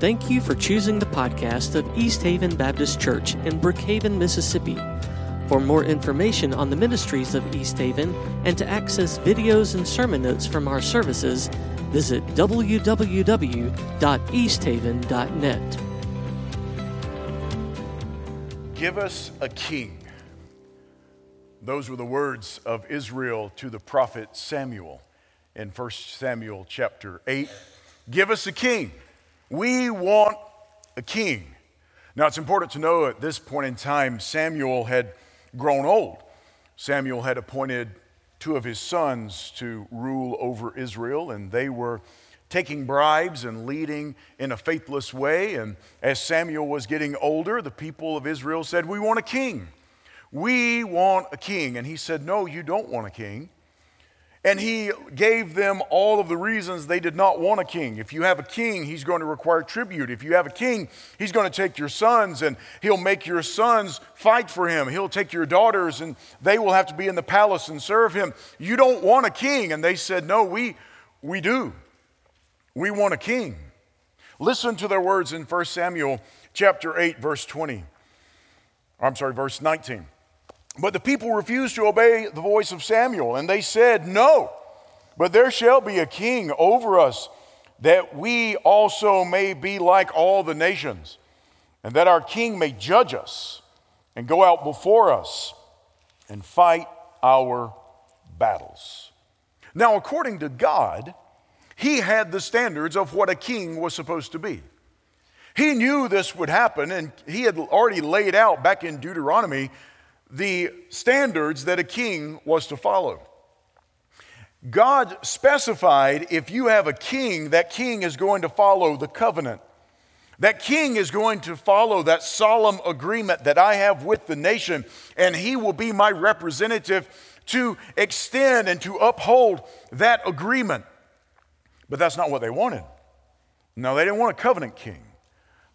Thank you for choosing the podcast of East Haven Baptist Church in Brookhaven, Mississippi. For more information on the ministries of East Haven and to access videos and sermon notes from our services, visit www.easthaven.net. Give us a king. Those were the words of Israel to the prophet Samuel in 1 Samuel chapter 8. Give us a king. We want a king. Now, it's important to know at this point in time, Samuel had grown old. Samuel had appointed two of his sons to rule over Israel, and they were taking bribes and leading in a faithless way. And as Samuel was getting older, the people of Israel said, We want a king. We want a king. And he said, No, you don't want a king. And he gave them all of the reasons they did not want a king. If you have a king, he's going to require tribute. If you have a king, he's going to take your sons and he'll make your sons fight for him. He'll take your daughters and they will have to be in the palace and serve him. You don't want a king. And they said, No, we, we do. We want a king. Listen to their words in 1 Samuel chapter 8, verse 20. I'm sorry, verse 19. But the people refused to obey the voice of Samuel, and they said, No, but there shall be a king over us, that we also may be like all the nations, and that our king may judge us and go out before us and fight our battles. Now, according to God, he had the standards of what a king was supposed to be. He knew this would happen, and he had already laid out back in Deuteronomy the standards that a king was to follow. God specified if you have a king, that king is going to follow the covenant. That king is going to follow that solemn agreement that I have with the nation, and he will be my representative to extend and to uphold that agreement. But that's not what they wanted. No, they didn't want a covenant king,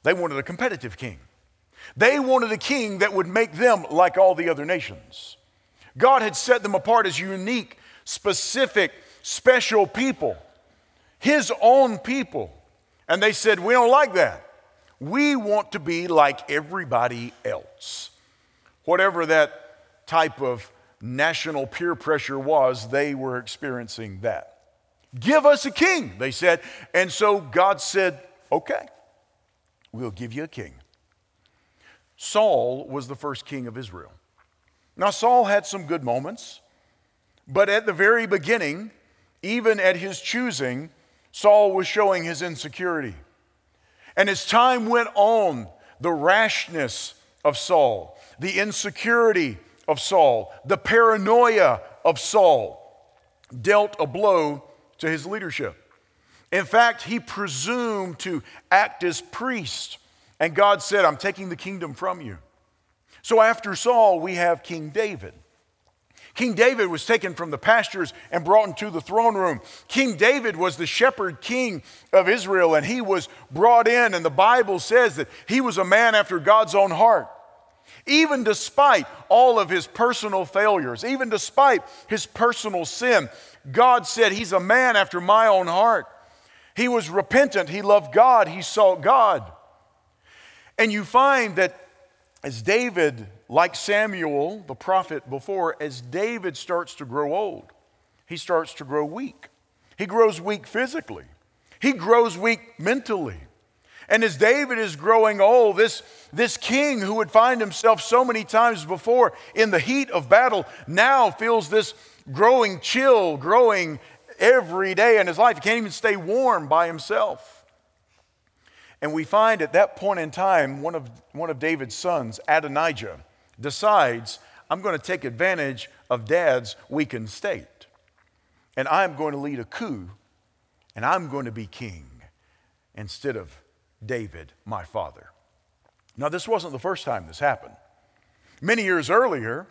they wanted a competitive king. They wanted a king that would make them like all the other nations. God had set them apart as unique, specific, special people, His own people. And they said, We don't like that. We want to be like everybody else. Whatever that type of national peer pressure was, they were experiencing that. Give us a king, they said. And so God said, Okay, we'll give you a king. Saul was the first king of Israel. Now, Saul had some good moments, but at the very beginning, even at his choosing, Saul was showing his insecurity. And as time went on, the rashness of Saul, the insecurity of Saul, the paranoia of Saul dealt a blow to his leadership. In fact, he presumed to act as priest and God said, I'm taking the kingdom from you. So after Saul, we have King David. King David was taken from the pastures and brought into the throne room. King David was the shepherd king of Israel, and he was brought in, and the Bible says that he was a man after God's own heart. Even despite all of his personal failures, even despite his personal sin, God said, He's a man after my own heart. He was repentant, he loved God, he sought God. And you find that as David, like Samuel, the prophet before, as David starts to grow old, he starts to grow weak. He grows weak physically, he grows weak mentally. And as David is growing old, this, this king who would find himself so many times before in the heat of battle now feels this growing chill, growing every day in his life. He can't even stay warm by himself. And we find at that point in time, one of, one of David's sons, Adonijah, decides, I'm going to take advantage of dad's weakened state. And I'm going to lead a coup, and I'm going to be king instead of David, my father. Now, this wasn't the first time this happened. Many years earlier,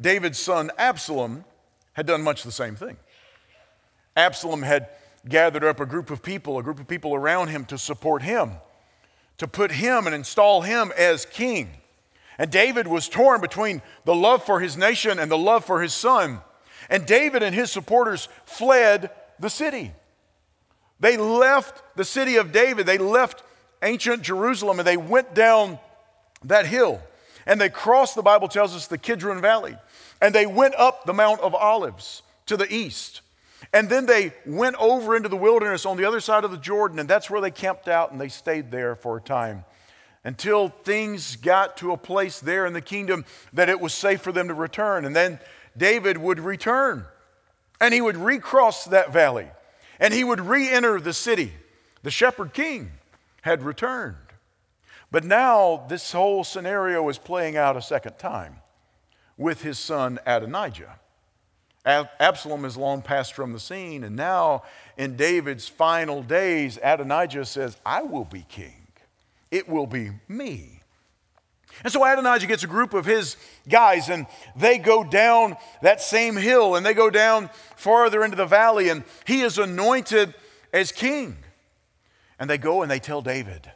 David's son Absalom had done much the same thing. Absalom had gathered up a group of people, a group of people around him to support him, to put him and install him as king. And David was torn between the love for his nation and the love for his son. And David and his supporters fled the city. They left the city of David, they left ancient Jerusalem and they went down that hill. And they crossed, the Bible tells us, the Kidron Valley. And they went up the Mount of Olives to the east. And then they went over into the wilderness on the other side of the Jordan, and that's where they camped out and they stayed there for a time until things got to a place there in the kingdom that it was safe for them to return. And then David would return and he would recross that valley and he would re enter the city. The shepherd king had returned. But now this whole scenario is playing out a second time with his son Adonijah. Absalom is long passed from the scene, and now in David's final days, Adonijah says, I will be king. It will be me. And so Adonijah gets a group of his guys, and they go down that same hill, and they go down farther into the valley, and he is anointed as king. And they go and they tell David,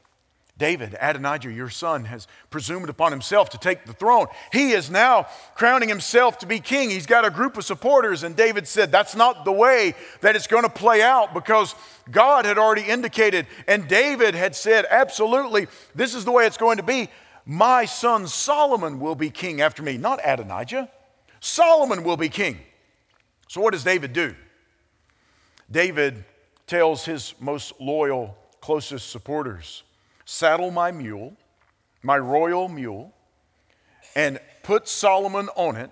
David, Adonijah, your son, has presumed upon himself to take the throne. He is now crowning himself to be king. He's got a group of supporters, and David said, That's not the way that it's going to play out because God had already indicated, and David had said, Absolutely, this is the way it's going to be. My son Solomon will be king after me, not Adonijah. Solomon will be king. So, what does David do? David tells his most loyal, closest supporters, saddle my mule, my royal mule, and put Solomon on it,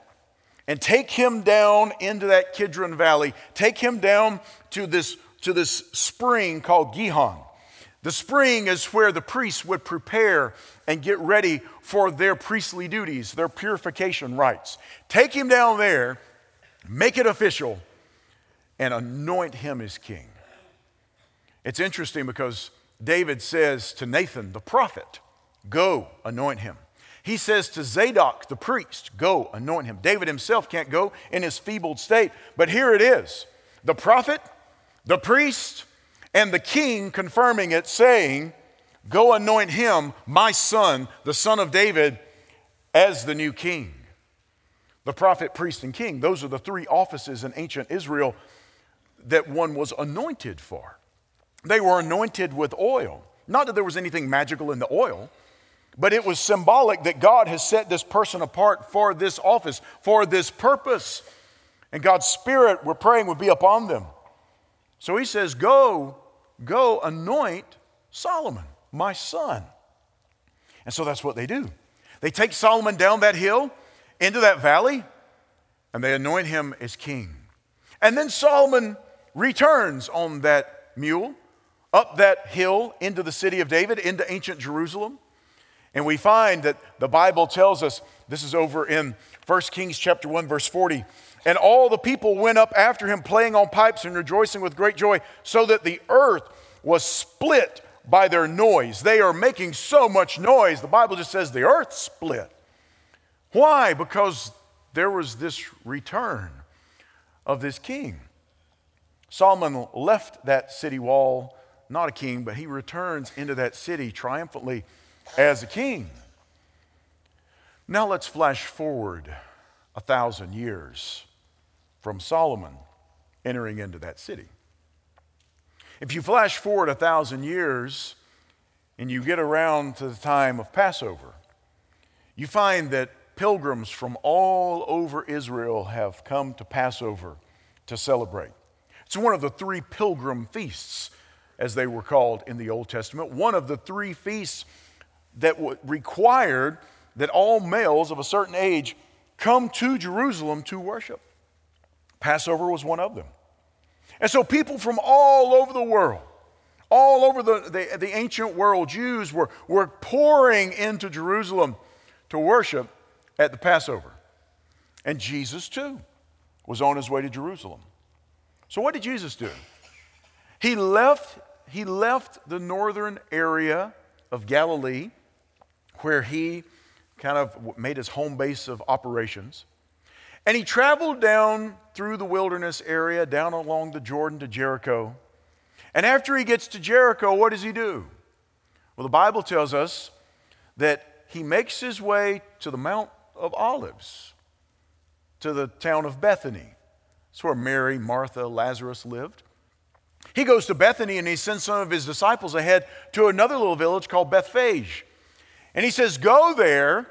and take him down into that Kidron Valley. Take him down to this, to this spring called Gihon. The spring is where the priests would prepare and get ready for their priestly duties, their purification rites. Take him down there, make it official, and anoint him as king. It's interesting because David says to Nathan the prophet, Go, anoint him. He says to Zadok the priest, Go, anoint him. David himself can't go in his feebled state, but here it is the prophet, the priest, and the king confirming it, saying, Go anoint him, my son, the son of David, as the new king. The prophet, priest, and king, those are the three offices in ancient Israel that one was anointed for. They were anointed with oil. Not that there was anything magical in the oil, but it was symbolic that God has set this person apart for this office, for this purpose. And God's Spirit, we're praying, would be upon them. So he says, Go, go anoint Solomon, my son. And so that's what they do. They take Solomon down that hill into that valley and they anoint him as king. And then Solomon returns on that mule up that hill into the city of David, into ancient Jerusalem. And we find that the Bible tells us this is over in 1 Kings chapter 1 verse 40. And all the people went up after him playing on pipes and rejoicing with great joy so that the earth was split by their noise. They are making so much noise. The Bible just says the earth split. Why? Because there was this return of this king. Solomon left that city wall not a king, but he returns into that city triumphantly as a king. Now let's flash forward a thousand years from Solomon entering into that city. If you flash forward a thousand years and you get around to the time of Passover, you find that pilgrims from all over Israel have come to Passover to celebrate. It's one of the three pilgrim feasts as they were called in the Old Testament, one of the three feasts that required that all males of a certain age come to Jerusalem to worship. Passover was one of them. And so people from all over the world, all over the, the, the, ancient world, Jews were, were pouring into Jerusalem to worship at the Passover. And Jesus, too, was on his way to Jerusalem. So, what did Jesus do? He left he left the northern area of Galilee, where he kind of made his home base of operations. And he traveled down through the wilderness area, down along the Jordan to Jericho. And after he gets to Jericho, what does he do? Well, the Bible tells us that he makes his way to the Mount of Olives, to the town of Bethany. It's where Mary, Martha, Lazarus lived. He goes to Bethany and he sends some of his disciples ahead to another little village called Bethphage. And he says, Go there.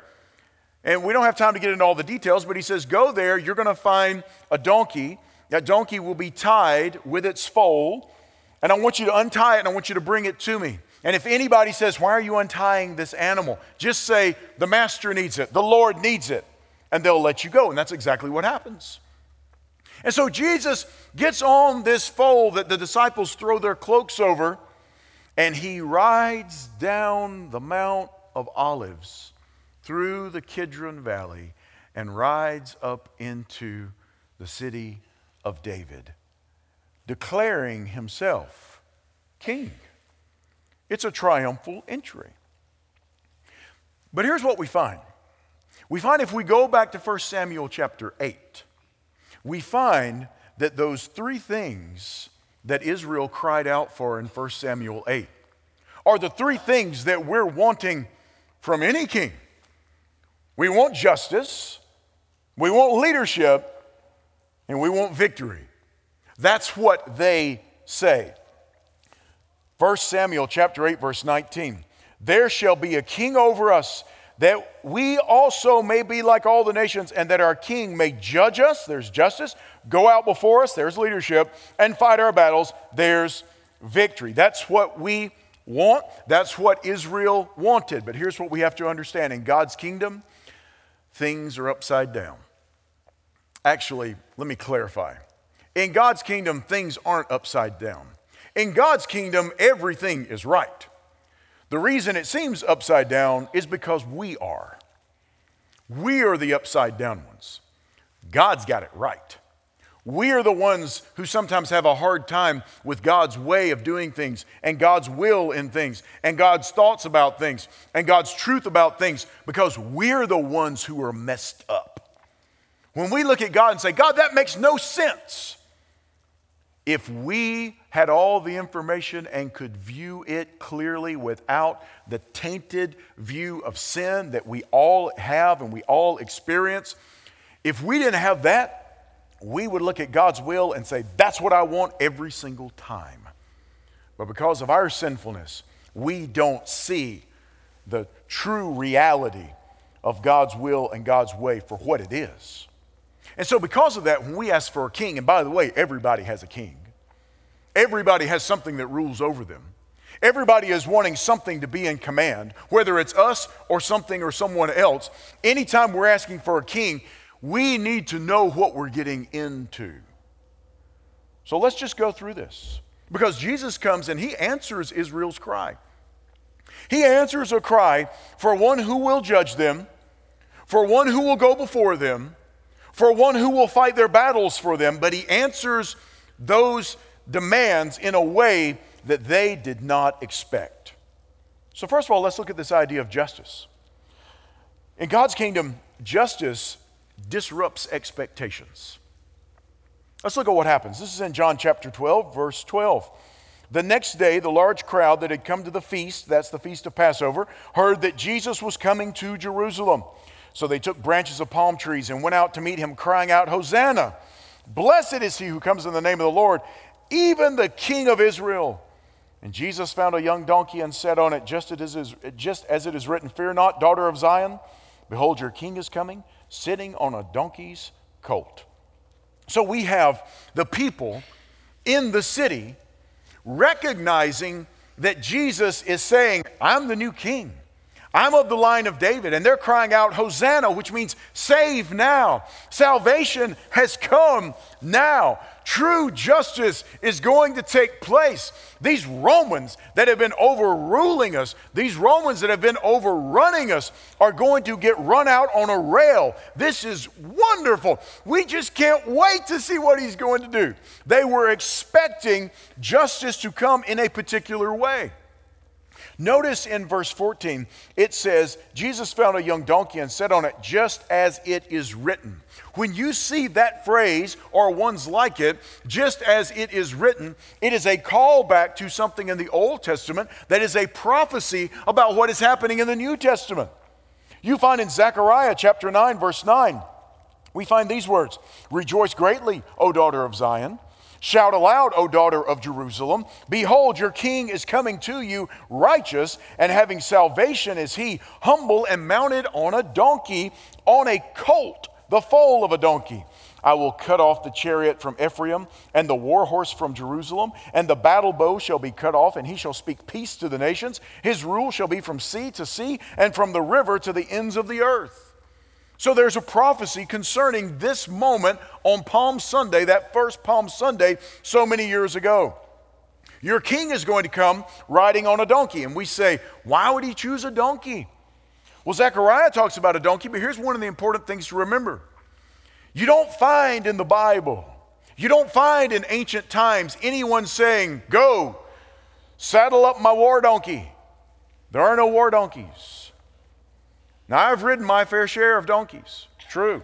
And we don't have time to get into all the details, but he says, Go there. You're going to find a donkey. That donkey will be tied with its foal. And I want you to untie it and I want you to bring it to me. And if anybody says, Why are you untying this animal? Just say, The master needs it, the Lord needs it, and they'll let you go. And that's exactly what happens. And so Jesus gets on this foal that the disciples throw their cloaks over, and he rides down the Mount of Olives through the Kidron Valley and rides up into the city of David, declaring himself king. It's a triumphal entry. But here's what we find we find if we go back to 1 Samuel chapter 8, we find that those three things that Israel cried out for in 1 Samuel 8 are the three things that we're wanting from any king. We want justice, we want leadership, and we want victory. That's what they say. 1 Samuel chapter 8 verse 19. There shall be a king over us that we also may be like all the nations and that our king may judge us, there's justice, go out before us, there's leadership, and fight our battles, there's victory. That's what we want. That's what Israel wanted. But here's what we have to understand in God's kingdom, things are upside down. Actually, let me clarify. In God's kingdom, things aren't upside down. In God's kingdom, everything is right. The reason it seems upside down is because we are. We are the upside down ones. God's got it right. We are the ones who sometimes have a hard time with God's way of doing things and God's will in things and God's thoughts about things and God's truth about things because we're the ones who are messed up. When we look at God and say, God, that makes no sense, if we had all the information and could view it clearly without the tainted view of sin that we all have and we all experience, if we didn't have that, we would look at God's will and say, That's what I want every single time. But because of our sinfulness, we don't see the true reality of God's will and God's way for what it is. And so, because of that, when we ask for a king, and by the way, everybody has a king, everybody has something that rules over them. Everybody is wanting something to be in command, whether it's us or something or someone else. Anytime we're asking for a king, we need to know what we're getting into. So let's just go through this. Because Jesus comes and he answers Israel's cry. He answers a cry for one who will judge them, for one who will go before them, for one who will fight their battles for them, but he answers those demands in a way that they did not expect. So, first of all, let's look at this idea of justice. In God's kingdom, justice disrupts expectations. Let's look at what happens. This is in John chapter 12, verse 12. The next day, the large crowd that had come to the feast, that's the feast of Passover, heard that Jesus was coming to Jerusalem. So they took branches of palm trees and went out to meet him, crying out, Hosanna! Blessed is he who comes in the name of the Lord, even the King of Israel. And Jesus found a young donkey and sat on it, just as, it is, just as it is written Fear not, daughter of Zion. Behold, your king is coming, sitting on a donkey's colt. So we have the people in the city recognizing that Jesus is saying, I'm the new king. I'm of the line of David. And they're crying out, Hosanna, which means save now. Salvation has come now. True justice is going to take place. These Romans that have been overruling us, these Romans that have been overrunning us, are going to get run out on a rail. This is wonderful. We just can't wait to see what he's going to do. They were expecting justice to come in a particular way. Notice in verse 14, it says, Jesus found a young donkey and sat on it, just as it is written. When you see that phrase or ones like it, just as it is written, it is a callback to something in the Old Testament that is a prophecy about what is happening in the New Testament. You find in Zechariah chapter 9, verse 9, we find these words Rejoice greatly, O daughter of Zion. Shout aloud, O daughter of Jerusalem. Behold, your king is coming to you, righteous and having salvation is he, humble and mounted on a donkey, on a colt, the foal of a donkey. I will cut off the chariot from Ephraim and the war horse from Jerusalem, and the battle bow shall be cut off, and he shall speak peace to the nations. His rule shall be from sea to sea, and from the river to the ends of the earth. So there's a prophecy concerning this moment on Palm Sunday, that first Palm Sunday, so many years ago. Your king is going to come riding on a donkey. And we say, why would he choose a donkey? Well, Zechariah talks about a donkey, but here's one of the important things to remember. You don't find in the Bible, you don't find in ancient times anyone saying, Go, saddle up my war donkey. There are no war donkeys. Now, I've ridden my fair share of donkeys, true.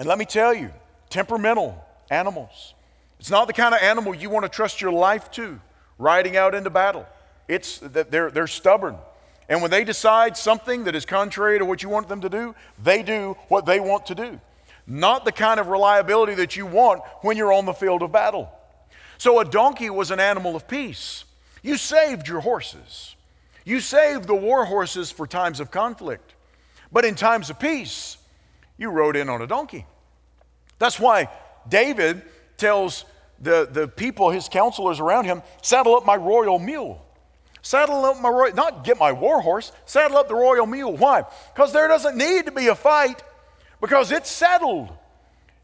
And let me tell you, temperamental animals. It's not the kind of animal you want to trust your life to riding out into battle. It's that they're, they're stubborn. And when they decide something that is contrary to what you want them to do, they do what they want to do. Not the kind of reliability that you want when you're on the field of battle. So a donkey was an animal of peace. You saved your horses. You saved the war horses for times of conflict. But in times of peace, you rode in on a donkey. That's why David tells the, the people, his counselors around him, saddle up my royal mule. Saddle up my royal, not get my war horse, saddle up the royal mule. Why? Because there doesn't need to be a fight because it's settled.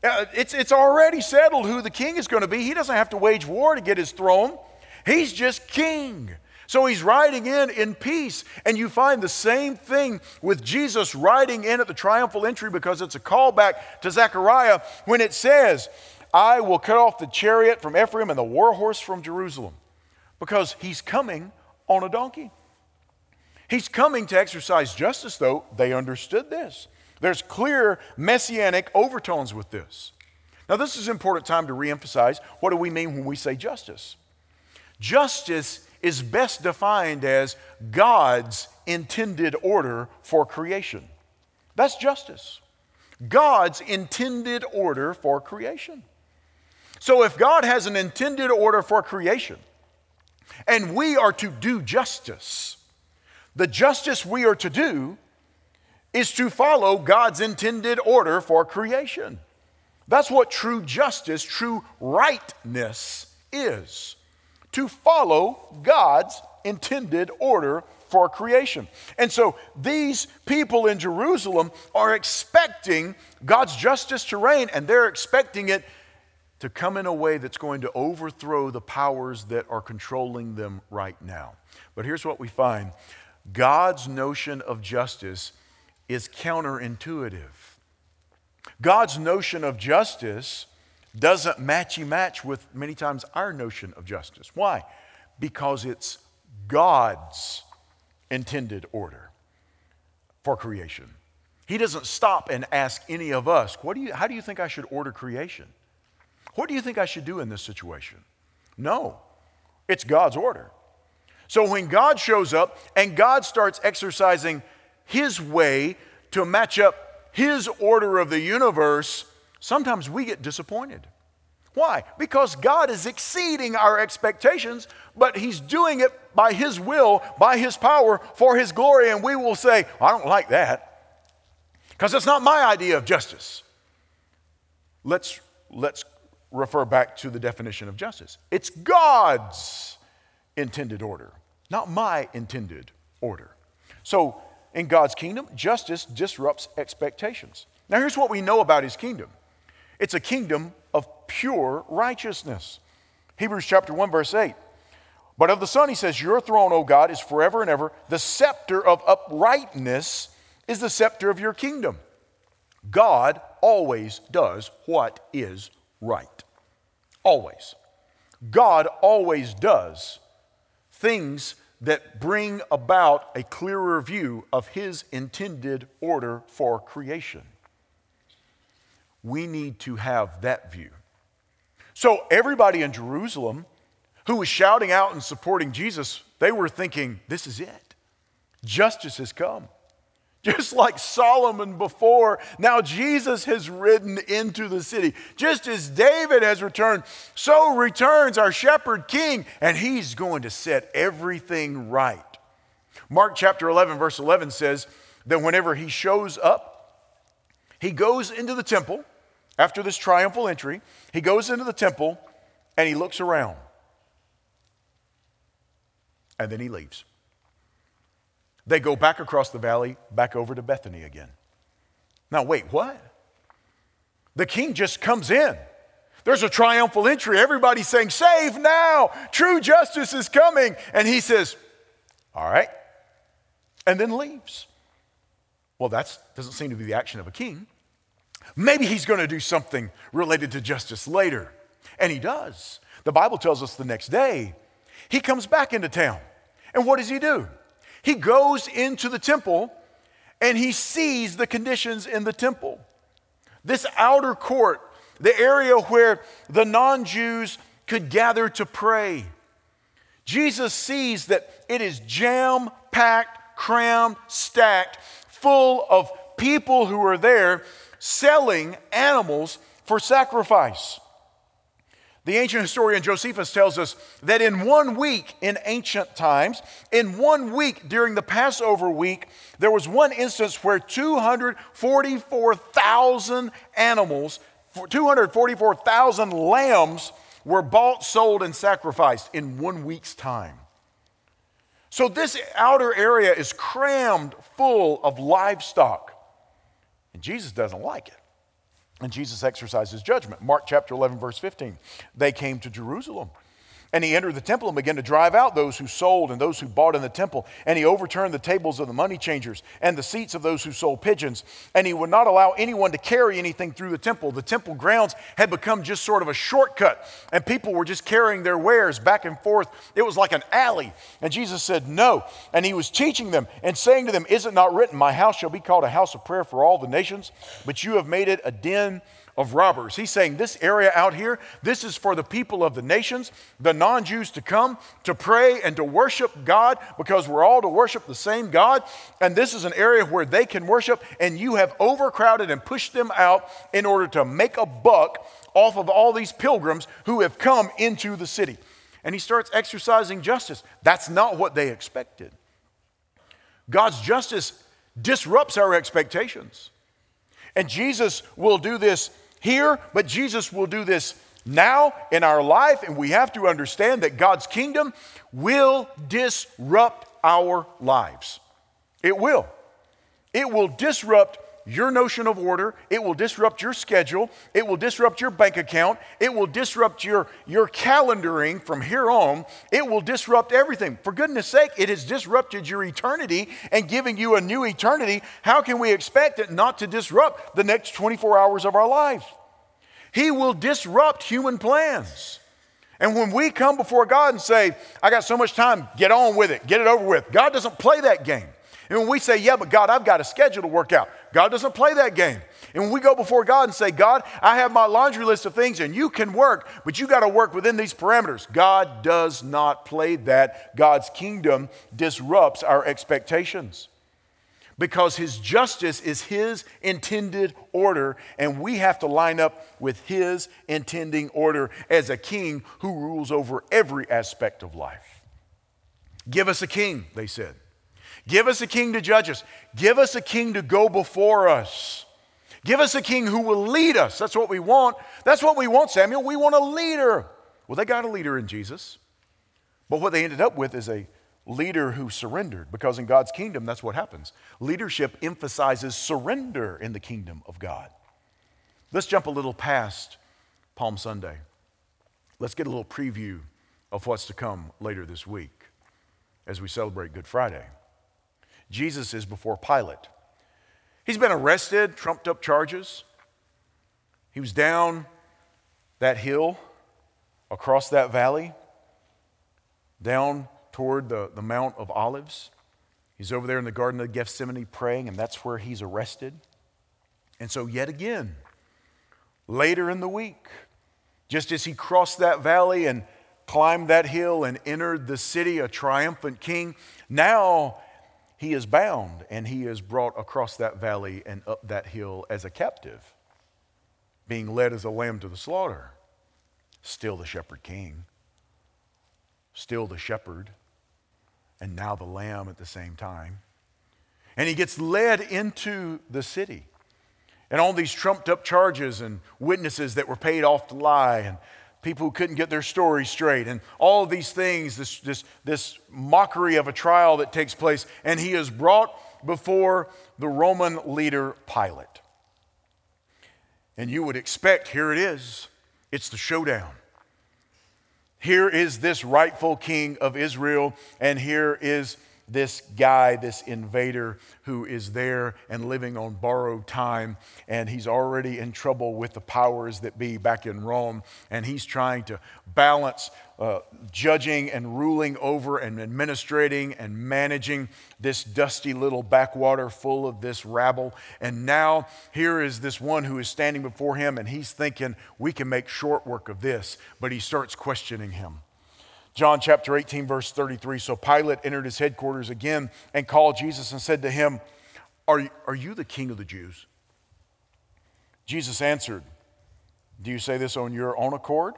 Uh, it's, it's already settled who the king is going to be. He doesn't have to wage war to get his throne, he's just king. So he's riding in in peace. And you find the same thing with Jesus riding in at the triumphal entry because it's a callback to Zechariah when it says, I will cut off the chariot from Ephraim and the war horse from Jerusalem. Because he's coming on a donkey. He's coming to exercise justice, though. They understood this. There's clear messianic overtones with this. Now, this is an important time to reemphasize what do we mean when we say justice? Justice is best defined as God's intended order for creation. That's justice. God's intended order for creation. So, if God has an intended order for creation and we are to do justice, the justice we are to do is to follow God's intended order for creation. That's what true justice, true rightness is to follow God's intended order for creation. And so these people in Jerusalem are expecting God's justice to reign, and they're expecting it to come in a way that's going to overthrow the powers that are controlling them right now. But here's what we find God's notion of justice is counterintuitive. God's notion of justice doesn't matchy match with many times our notion of justice. Why? Because it's God's intended order for creation. He doesn't stop and ask any of us, what do you, how do you think I should order creation? What do you think I should do in this situation? No, it's God's order. So when God shows up and God starts exercising His way to match up His order of the universe sometimes we get disappointed. Why? Because God is exceeding our expectations, but He's doing it by His will, by His power, for His glory, and we will say, I don't like that because it's not my idea of justice. Let's, let's refer back to the definition of justice it's God's intended order, not my intended order. So, in God's kingdom, justice disrupts expectations. Now, here's what we know about His kingdom it's a kingdom of pure righteousness. Hebrews chapter 1, verse 8. But of the Son, he says, Your throne, O God, is forever and ever. The scepter of uprightness is the scepter of your kingdom. God always does what is right. Always. God always does things that bring about a clearer view of his intended order for creation we need to have that view. So, everybody in Jerusalem who was shouting out and supporting Jesus, they were thinking, this is it. Justice has come. Just like Solomon before, now Jesus has ridden into the city. Just as David has returned, so returns our shepherd king, and he's going to set everything right. Mark chapter 11, verse 11 says that whenever he shows up, he goes into the temple after this triumphal entry. He goes into the temple and he looks around. And then he leaves. They go back across the valley, back over to Bethany again. Now, wait, what? The king just comes in. There's a triumphal entry. Everybody's saying, Save now! True justice is coming. And he says, All right. And then leaves. Well, that doesn't seem to be the action of a king. Maybe he's going to do something related to justice later. And he does. The Bible tells us the next day, he comes back into town. And what does he do? He goes into the temple and he sees the conditions in the temple. This outer court, the area where the non Jews could gather to pray. Jesus sees that it is jam packed, crammed, stacked, full of people who are there selling animals for sacrifice. The ancient historian Josephus tells us that in one week in ancient times, in one week during the Passover week, there was one instance where 244,000 animals, 244,000 lambs were bought, sold, and sacrificed in one week's time. So this outer area is crammed full of livestock. And Jesus doesn't like it. And Jesus exercises judgment. Mark chapter 11, verse 15. They came to Jerusalem. And he entered the temple and began to drive out those who sold and those who bought in the temple. And he overturned the tables of the money changers and the seats of those who sold pigeons. And he would not allow anyone to carry anything through the temple. The temple grounds had become just sort of a shortcut, and people were just carrying their wares back and forth. It was like an alley. And Jesus said, No. And he was teaching them and saying to them, Is it not written, My house shall be called a house of prayer for all the nations? But you have made it a den of robbers. He's saying this area out here, this is for the people of the nations, the non Jews to come to pray and to worship God because we're all to worship the same God. And this is an area where they can worship, and you have overcrowded and pushed them out in order to make a buck off of all these pilgrims who have come into the city. And he starts exercising justice. That's not what they expected. God's justice disrupts our expectations. And Jesus will do this here, but Jesus will do this now in our life, and we have to understand that God's kingdom will disrupt our lives. It will. It will disrupt your notion of order. It will disrupt your schedule. It will disrupt your bank account. It will disrupt your, your calendaring from here on. It will disrupt everything. For goodness sake, it has disrupted your eternity and giving you a new eternity. How can we expect it not to disrupt the next 24 hours of our life? He will disrupt human plans. And when we come before God and say, I got so much time, get on with it, get it over with, God doesn't play that game. And when we say, Yeah, but God, I've got a schedule to work out, God doesn't play that game. And when we go before God and say, God, I have my laundry list of things and you can work, but you got to work within these parameters, God does not play that. God's kingdom disrupts our expectations because his justice is his intended order, and we have to line up with his intending order as a king who rules over every aspect of life. Give us a king, they said. Give us a king to judge us. Give us a king to go before us. Give us a king who will lead us. That's what we want. That's what we want, Samuel. We want a leader. Well, they got a leader in Jesus. But what they ended up with is a leader who surrendered, because in God's kingdom, that's what happens. Leadership emphasizes surrender in the kingdom of God. Let's jump a little past Palm Sunday. Let's get a little preview of what's to come later this week as we celebrate Good Friday. Jesus is before Pilate. He's been arrested, trumped up charges. He was down that hill, across that valley, down toward the, the Mount of Olives. He's over there in the Garden of Gethsemane praying, and that's where he's arrested. And so, yet again, later in the week, just as he crossed that valley and climbed that hill and entered the city, a triumphant king, now he is bound and he is brought across that valley and up that hill as a captive, being led as a lamb to the slaughter. Still the shepherd king, still the shepherd, and now the lamb at the same time. And he gets led into the city. And all these trumped up charges and witnesses that were paid off to lie and people who couldn't get their story straight and all of these things, this, this, this mockery of a trial that takes place. And he is brought before the Roman leader Pilate. And you would expect, here it is, it's the showdown. Here is this rightful king of Israel, and here is this guy, this invader who is there and living on borrowed time, and he's already in trouble with the powers that be back in Rome, and he's trying to balance uh, judging and ruling over and administrating and managing this dusty little backwater full of this rabble. And now here is this one who is standing before him, and he's thinking, we can make short work of this, but he starts questioning him. John chapter 18, verse 33. So Pilate entered his headquarters again and called Jesus and said to him, Are, are you the king of the Jews? Jesus answered, Do you say this on your own accord,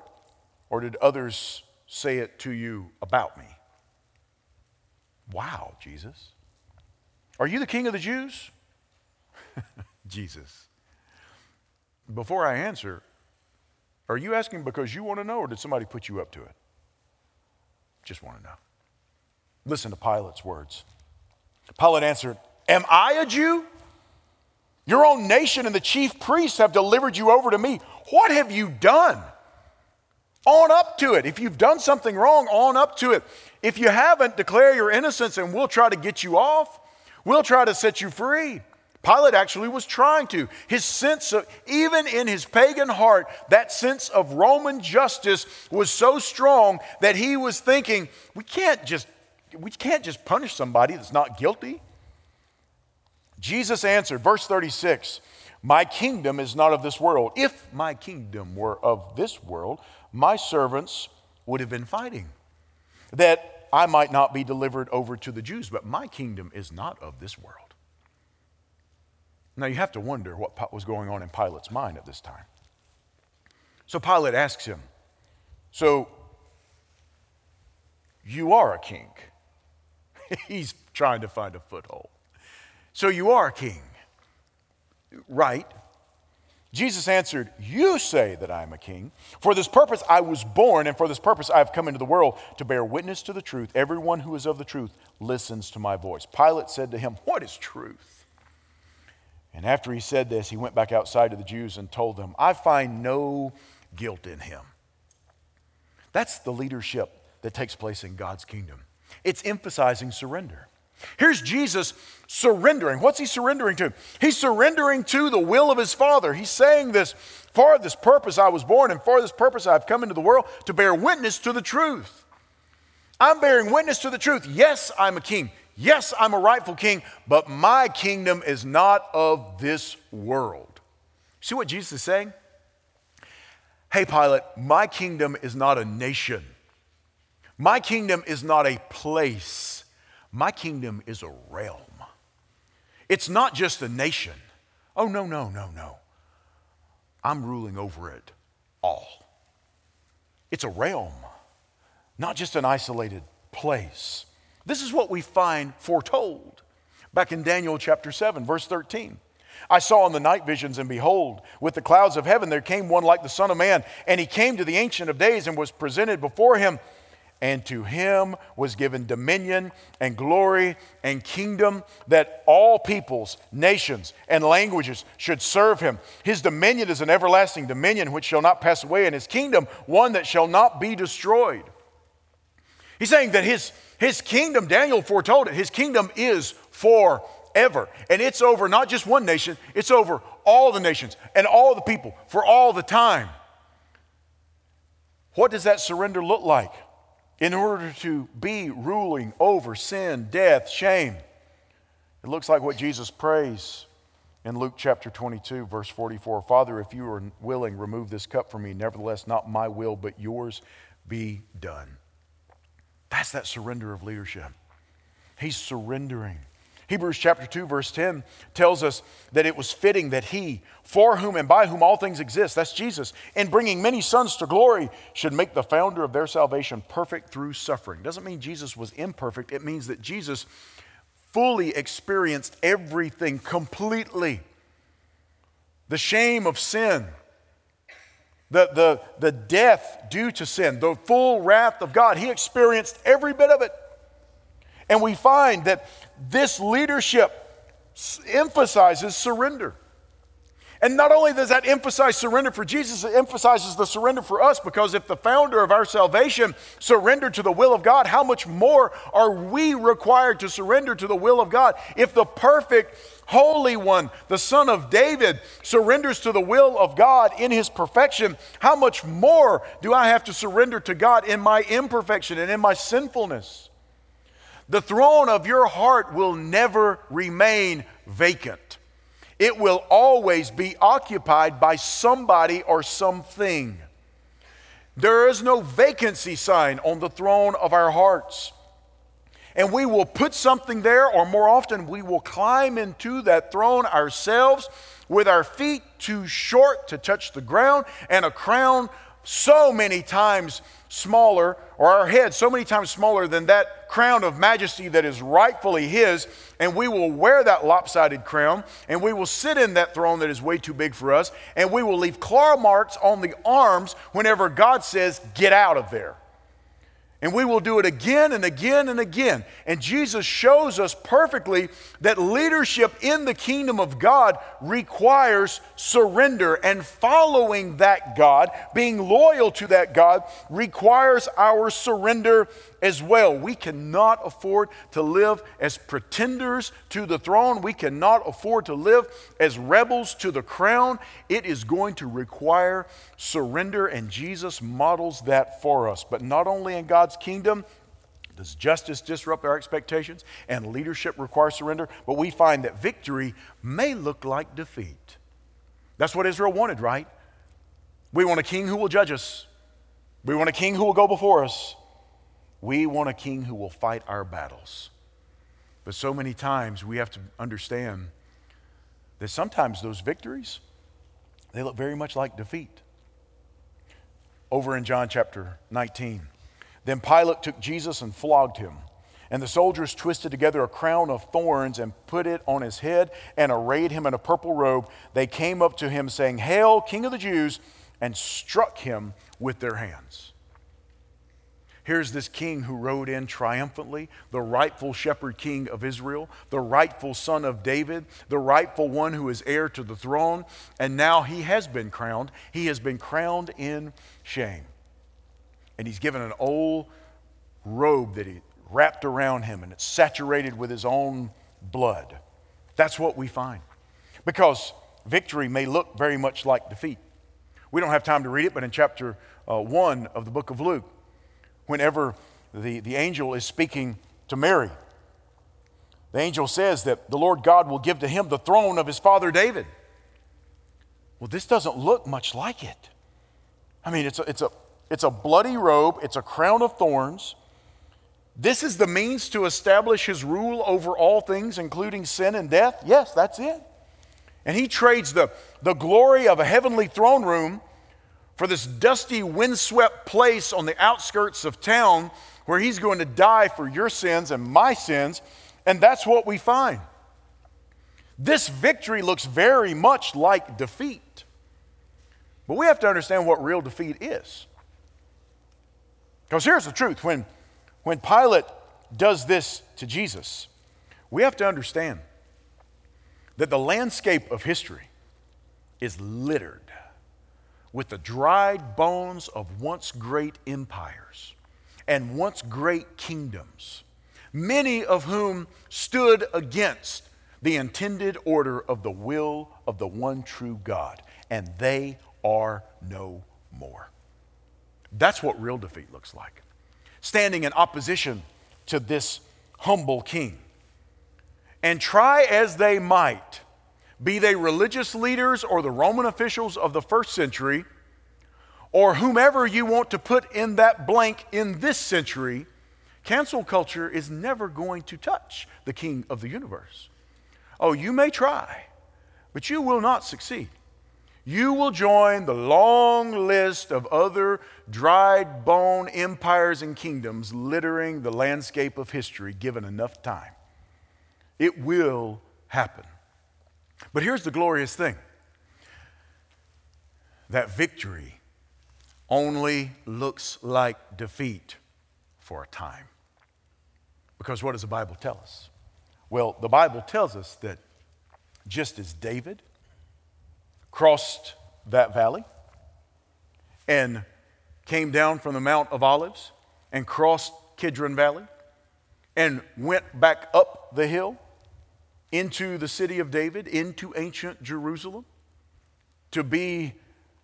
or did others say it to you about me? Wow, Jesus. Are you the king of the Jews? Jesus. Before I answer, are you asking because you want to know, or did somebody put you up to it? Just want to know. Listen to Pilate's words. Pilate answered, Am I a Jew? Your own nation and the chief priests have delivered you over to me. What have you done? On up to it. If you've done something wrong, on up to it. If you haven't, declare your innocence and we'll try to get you off. We'll try to set you free. Pilate actually was trying to. His sense of, even in his pagan heart, that sense of Roman justice was so strong that he was thinking, we can't just, we can't just punish somebody that's not guilty. Jesus answered, verse 36, My kingdom is not of this world. If my kingdom were of this world, my servants would have been fighting, that I might not be delivered over to the Jews. But my kingdom is not of this world. Now you have to wonder what was going on in Pilate's mind at this time. So Pilate asks him, So you are a king? He's trying to find a foothold. So you are a king, right? Jesus answered, You say that I am a king. For this purpose I was born, and for this purpose I have come into the world to bear witness to the truth. Everyone who is of the truth listens to my voice. Pilate said to him, What is truth? And after he said this, he went back outside to the Jews and told them, I find no guilt in him. That's the leadership that takes place in God's kingdom. It's emphasizing surrender. Here's Jesus surrendering. What's he surrendering to? He's surrendering to the will of his Father. He's saying this For this purpose I was born, and for this purpose I've come into the world to bear witness to the truth. I'm bearing witness to the truth. Yes, I'm a king. Yes, I'm a rightful king, but my kingdom is not of this world. See what Jesus is saying? Hey, Pilate, my kingdom is not a nation. My kingdom is not a place. My kingdom is a realm. It's not just a nation. Oh, no, no, no, no. I'm ruling over it all. It's a realm, not just an isolated place. This is what we find foretold back in Daniel chapter 7, verse 13. I saw in the night visions, and behold, with the clouds of heaven there came one like the Son of Man, and he came to the Ancient of Days and was presented before him. And to him was given dominion and glory and kingdom that all peoples, nations, and languages should serve him. His dominion is an everlasting dominion which shall not pass away, and his kingdom one that shall not be destroyed. He's saying that his, his kingdom, Daniel foretold it, his kingdom is forever. And it's over not just one nation, it's over all the nations and all the people for all the time. What does that surrender look like? In order to be ruling over sin, death, shame. It looks like what Jesus prays in Luke chapter 22, verse 44 Father, if you are willing, remove this cup from me. Nevertheless, not my will, but yours be done. That's that surrender of leadership. He's surrendering. Hebrews chapter 2, verse 10 tells us that it was fitting that he, for whom and by whom all things exist, that's Jesus, in bringing many sons to glory, should make the founder of their salvation perfect through suffering. Doesn't mean Jesus was imperfect, it means that Jesus fully experienced everything completely. The shame of sin, the, the, the death due to sin, the full wrath of God. He experienced every bit of it. And we find that this leadership emphasizes surrender. And not only does that emphasize surrender for Jesus, it emphasizes the surrender for us because if the founder of our salvation surrendered to the will of God, how much more are we required to surrender to the will of God? If the perfect, holy one, the son of David, surrenders to the will of God in his perfection, how much more do I have to surrender to God in my imperfection and in my sinfulness? The throne of your heart will never remain vacant. It will always be occupied by somebody or something. There is no vacancy sign on the throne of our hearts. And we will put something there, or more often, we will climb into that throne ourselves with our feet too short to touch the ground and a crown so many times smaller, or our head so many times smaller than that crown of majesty that is rightfully His, and we will wear that lopsided crown, and we will sit in that throne that is way too big for us, and we will leave claw marks on the arms whenever God says, Get out of there. And we will do it again and again and again. And Jesus shows us perfectly that leadership in the kingdom of God requires surrender. And following that God, being loyal to that God, requires our surrender as well. We cannot afford to live as pretenders to the throne. We cannot afford to live as rebels to the crown. It is going to require surrender, and Jesus models that for us. But not only in God's kingdom, does justice disrupt our expectations and leadership require surrender? But we find that victory may look like defeat. That's what Israel wanted, right? We want a king who will judge us. We want a king who will go before us. We want a king who will fight our battles. But so many times we have to understand that sometimes those victories, they look very much like defeat. Over in John chapter 19, then Pilate took Jesus and flogged him. And the soldiers twisted together a crown of thorns and put it on his head and arrayed him in a purple robe. They came up to him, saying, Hail, King of the Jews, and struck him with their hands. Here's this king who rode in triumphantly, the rightful shepherd king of Israel, the rightful son of David, the rightful one who is heir to the throne, and now he has been crowned. He has been crowned in shame. And he's given an old robe that he wrapped around him, and it's saturated with his own blood. That's what we find. Because victory may look very much like defeat. We don't have time to read it, but in chapter uh, 1 of the book of Luke, whenever the, the angel is speaking to Mary. The angel says that the Lord God will give to him the throne of his father David. Well, this doesn't look much like it. I mean, it's a, it's a, it's a bloody robe, it's a crown of thorns. This is the means to establish his rule over all things, including sin and death. Yes, that's it. And he trades the, the glory of a heavenly throne room for this dusty, windswept place on the outskirts of town where he's going to die for your sins and my sins. And that's what we find. This victory looks very much like defeat. But we have to understand what real defeat is. Because here's the truth when, when Pilate does this to Jesus, we have to understand that the landscape of history is littered with the dried bones of once great empires and once great kingdoms, many of whom stood against the intended order of the will of the one true God, and they are no more. That's what real defeat looks like. Standing in opposition to this humble king. And try as they might, be they religious leaders or the Roman officials of the first century, or whomever you want to put in that blank in this century, Cancel culture is never going to touch the king of the universe. Oh, you may try, but you will not succeed. You will join the long list of other dried bone empires and kingdoms littering the landscape of history given enough time. It will happen. But here's the glorious thing that victory only looks like defeat for a time. Because what does the Bible tell us? Well, the Bible tells us that just as David crossed that valley and came down from the Mount of Olives and crossed Kidron Valley and went back up the hill into the city of David, into ancient Jerusalem, to be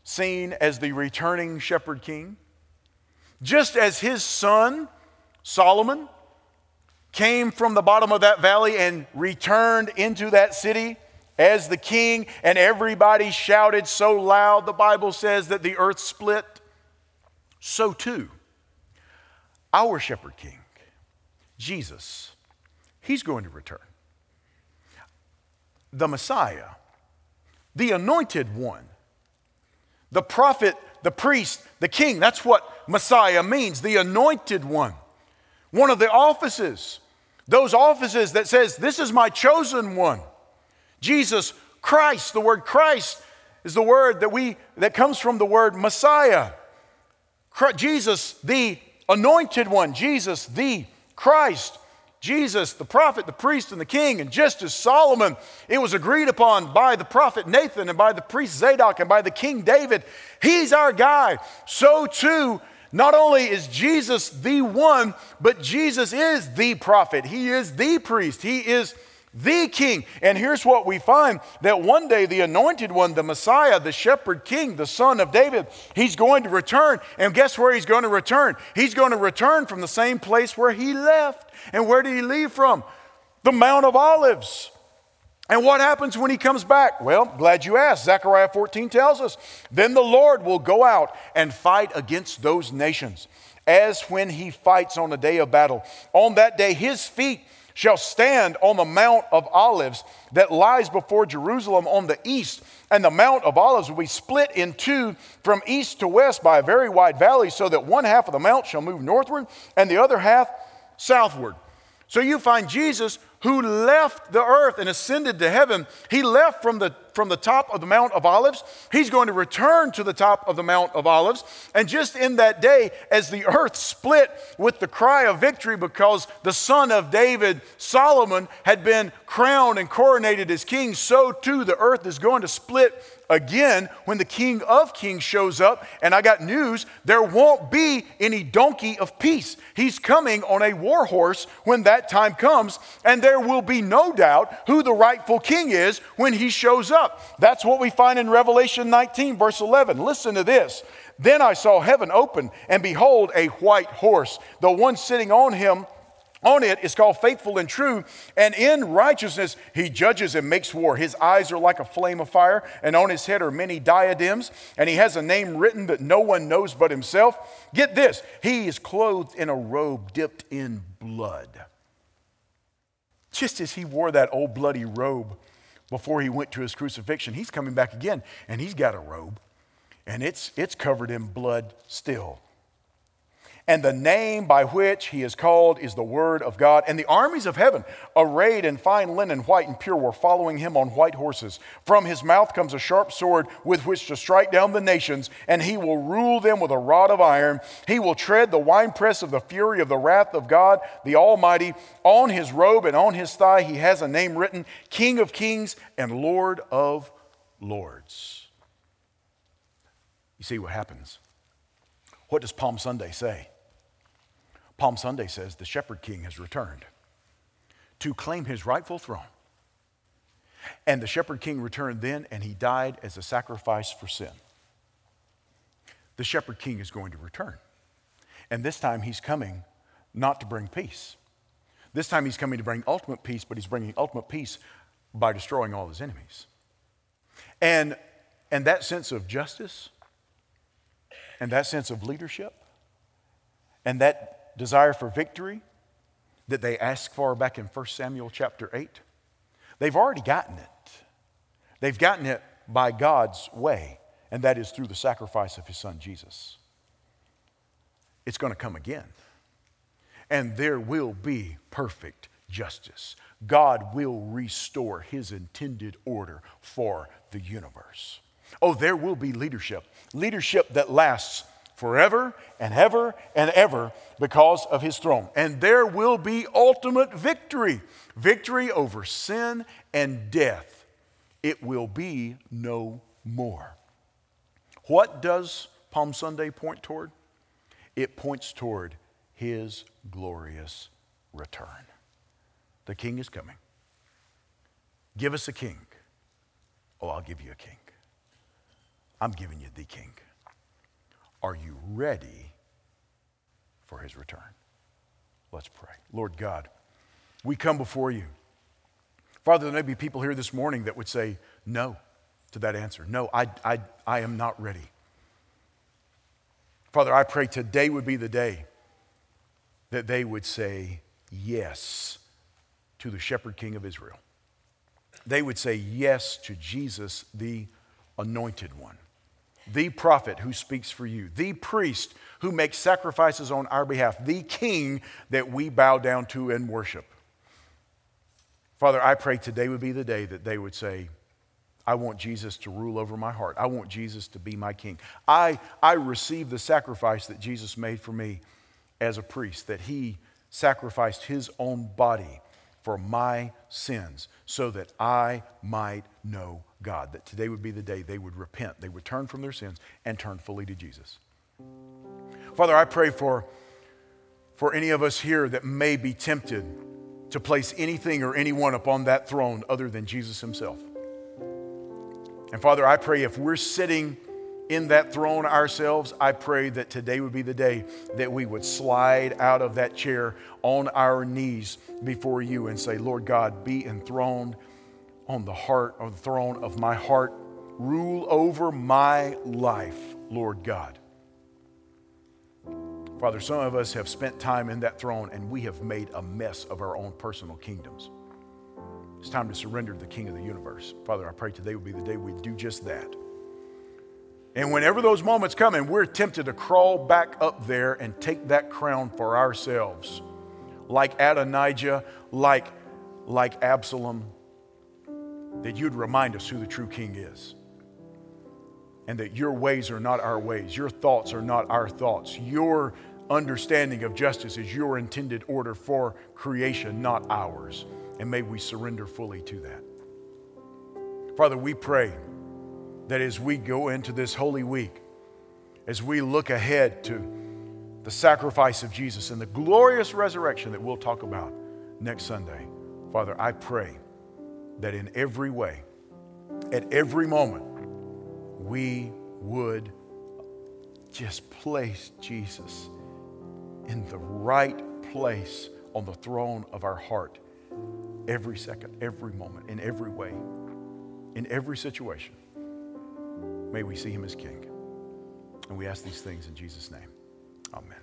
seen as the returning shepherd king. Just as his son, Solomon, came from the bottom of that valley and returned into that city as the king, and everybody shouted so loud, the Bible says that the earth split. So too, our shepherd king, Jesus, he's going to return. The Messiah, the anointed one, the prophet, the priest, the king, that's what Messiah means, the anointed one. One of the offices, those offices that says, This is my chosen one. Jesus Christ, the word Christ is the word that we that comes from the word Messiah. Christ, Jesus, the anointed one, Jesus, the Christ. Jesus, the prophet, the priest, and the king, and just as Solomon, it was agreed upon by the prophet Nathan and by the priest Zadok and by the king David, he's our guy. So too, not only is Jesus the one, but Jesus is the prophet. He is the priest. He is the king. And here's what we find that one day the anointed one, the Messiah, the shepherd king, the son of David, he's going to return. And guess where he's going to return? He's going to return from the same place where he left. And where did he leave from? The Mount of Olives. And what happens when he comes back? Well, glad you asked. Zechariah 14 tells us then the Lord will go out and fight against those nations, as when he fights on a day of battle. On that day, his feet shall stand on the Mount of Olives that lies before Jerusalem on the east. And the Mount of Olives will be split in two from east to west by a very wide valley, so that one half of the mount shall move northward and the other half southward. So you find Jesus who left the earth and ascended to heaven. He left from the, from the top of the Mount of Olives. He's going to return to the top of the Mount of Olives. And just in that day, as the earth split with the cry of victory because the son of David, Solomon, had been crowned and coronated as king, so too the earth is going to split again when the King of Kings shows up. And I got news there won't be any donkey of peace. He's coming on a war horse when that time comes, and there will be no doubt who the rightful king is when he shows up. That's what we find in Revelation 19, verse 11. Listen to this. Then I saw heaven open, and behold, a white horse. The one sitting on him on it is called faithful and true, and in righteousness he judges and makes war. His eyes are like a flame of fire, and on his head are many diadems, and he has a name written that no one knows but himself. Get this, he is clothed in a robe dipped in blood. Just as he wore that old bloody robe before he went to his crucifixion, he's coming back again, and he's got a robe, and it's, it's covered in blood still. And the name by which he is called is the Word of God. And the armies of heaven, arrayed in fine linen, white and pure, were following him on white horses. From his mouth comes a sharp sword with which to strike down the nations, and he will rule them with a rod of iron. He will tread the winepress of the fury of the wrath of God, the Almighty. On his robe and on his thigh, he has a name written King of Kings and Lord of Lords. You see what happens? What does Palm Sunday say? Palm Sunday says the shepherd king has returned to claim his rightful throne. And the shepherd king returned then, and he died as a sacrifice for sin. The shepherd king is going to return. And this time he's coming not to bring peace. This time he's coming to bring ultimate peace, but he's bringing ultimate peace by destroying all his enemies. And, and that sense of justice, and that sense of leadership, and that desire for victory that they asked for back in 1 Samuel chapter 8? They've already gotten it. They've gotten it by God's way, and that is through the sacrifice of his son Jesus. It's going to come again. And there will be perfect justice. God will restore his intended order for the universe. Oh, there will be leadership, leadership that lasts forever and ever and ever because of his throne. And there will be ultimate victory victory over sin and death. It will be no more. What does Palm Sunday point toward? It points toward his glorious return. The king is coming. Give us a king. Oh, I'll give you a king. I'm giving you the king. Are you ready for his return? Let's pray. Lord God, we come before you. Father, there may be people here this morning that would say no to that answer. No, I, I, I am not ready. Father, I pray today would be the day that they would say yes to the shepherd king of Israel. They would say yes to Jesus, the anointed one, the prophet who speaks for you, the priest who makes sacrifices on our behalf, the king that we bow down to and worship. Father, I pray today would be the day that they would say, I want Jesus to rule over my heart. I want Jesus to be my king. I, I receive the sacrifice that Jesus made for me as a priest, that he sacrificed his own body for my sins so that I might know God. That today would be the day they would repent, they would turn from their sins and turn fully to Jesus. Father, I pray for, for any of us here that may be tempted to place anything or anyone upon that throne other than Jesus himself. And Father, I pray if we're sitting in that throne ourselves, I pray that today would be the day that we would slide out of that chair on our knees before you and say, Lord God, be enthroned on the heart of the throne of my heart. Rule over my life, Lord God. Father, some of us have spent time in that throne and we have made a mess of our own personal kingdoms. It's time to surrender to the King of the universe. Father, I pray today would be the day we do just that. And whenever those moments come and we're tempted to crawl back up there and take that crown for ourselves, like Adonijah, like, like Absalom, that you'd remind us who the true king is. And that your ways are not our ways, your thoughts are not our thoughts, your understanding of justice is your intended order for creation, not ours. And may we surrender fully to that. Father, we pray that as we go into this holy week, as we look ahead to the sacrifice of Jesus and the glorious resurrection that we'll talk about next Sunday, Father, I pray that in every way, at every moment, we would just place Jesus in the right place on the throne of our heart every second, every moment, in every way, in every situation. May we see him as King. And we ask these things in Jesus' name. Amen.